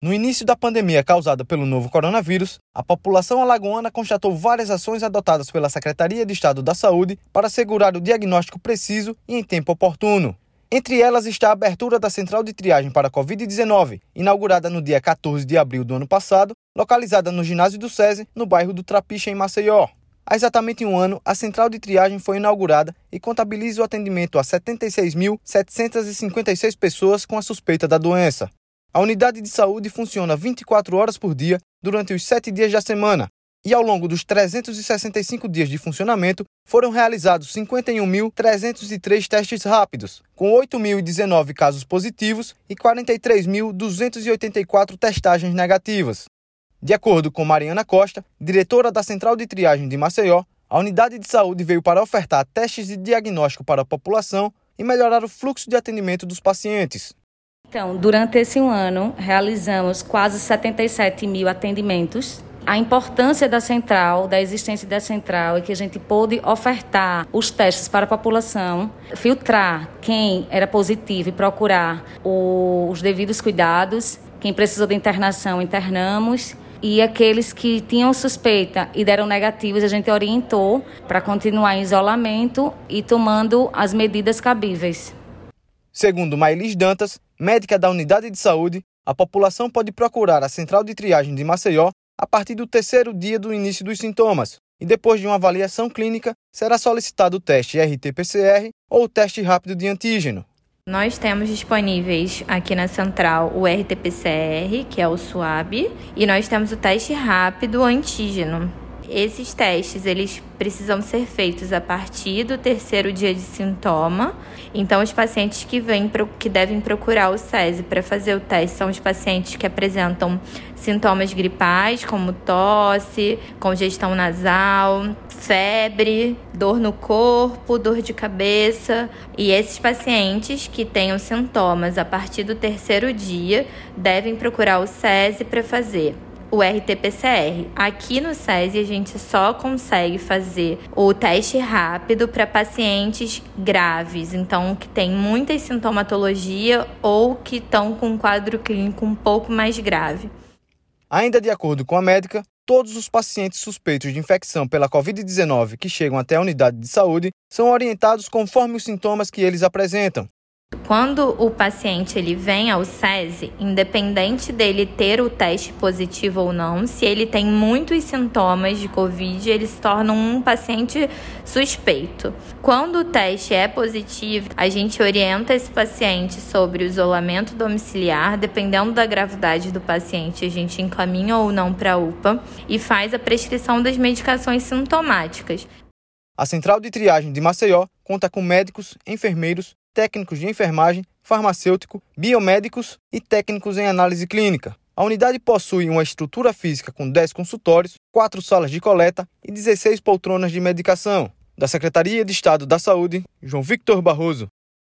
No início da pandemia causada pelo novo coronavírus, a população alagoana constatou várias ações adotadas pela Secretaria de Estado da Saúde para assegurar o diagnóstico preciso e em tempo oportuno. Entre elas está a abertura da central de triagem para Covid-19, inaugurada no dia 14 de abril do ano passado, localizada no ginásio do SESI, no bairro do Trapiche, em Maceió. Há exatamente um ano, a central de triagem foi inaugurada e contabiliza o atendimento a 76.756 pessoas com a suspeita da doença. A unidade de saúde funciona 24 horas por dia durante os 7 dias da semana, e ao longo dos 365 dias de funcionamento foram realizados 51.303 testes rápidos, com 8.019 casos positivos e 43.284 testagens negativas. De acordo com Mariana Costa, diretora da Central de Triagem de Maceió, a unidade de saúde veio para ofertar testes de diagnóstico para a população e melhorar o fluxo de atendimento dos pacientes. Então, durante esse um ano, realizamos quase 77 mil atendimentos. A importância da central, da existência da central, é que a gente pôde ofertar os testes para a população, filtrar quem era positivo e procurar os devidos cuidados. Quem precisou de internação, internamos e aqueles que tinham suspeita e deram negativos, a gente orientou para continuar em isolamento e tomando as medidas cabíveis. Segundo Mailis Dantas, médica da unidade de saúde, a população pode procurar a central de triagem de Maceió a partir do terceiro dia do início dos sintomas e depois de uma avaliação clínica será solicitado o teste RT-PCR ou o teste rápido de antígeno. Nós temos disponíveis aqui na central o RT-PCR, que é o SUAB, e nós temos o teste rápido antígeno. Esses testes, eles precisam ser feitos a partir do terceiro dia de sintoma. Então, os pacientes que vêm que devem procurar o SESI para fazer o teste são os pacientes que apresentam sintomas gripais, como tosse, congestão nasal, febre, dor no corpo, dor de cabeça. E esses pacientes que tenham sintomas a partir do terceiro dia devem procurar o SESI para fazer o RT-PCR. Aqui no SESI a gente só consegue fazer o teste rápido para pacientes graves, então que tem muita sintomatologia ou que estão com um quadro clínico um pouco mais grave. Ainda de acordo com a médica, todos os pacientes suspeitos de infecção pela Covid-19 que chegam até a unidade de saúde são orientados conforme os sintomas que eles apresentam. Quando o paciente ele vem ao SESI, independente dele ter o teste positivo ou não, se ele tem muitos sintomas de COVID, ele se torna um paciente suspeito. Quando o teste é positivo, a gente orienta esse paciente sobre o isolamento domiciliar, dependendo da gravidade do paciente, a gente encaminha ou não para a UPA e faz a prescrição das medicações sintomáticas. A Central de Triagem de Maceió conta com médicos, enfermeiros, técnicos de enfermagem, farmacêutico, biomédicos e técnicos em análise clínica. A unidade possui uma estrutura física com 10 consultórios, 4 salas de coleta e 16 poltronas de medicação. Da Secretaria de Estado da Saúde, João Victor Barroso.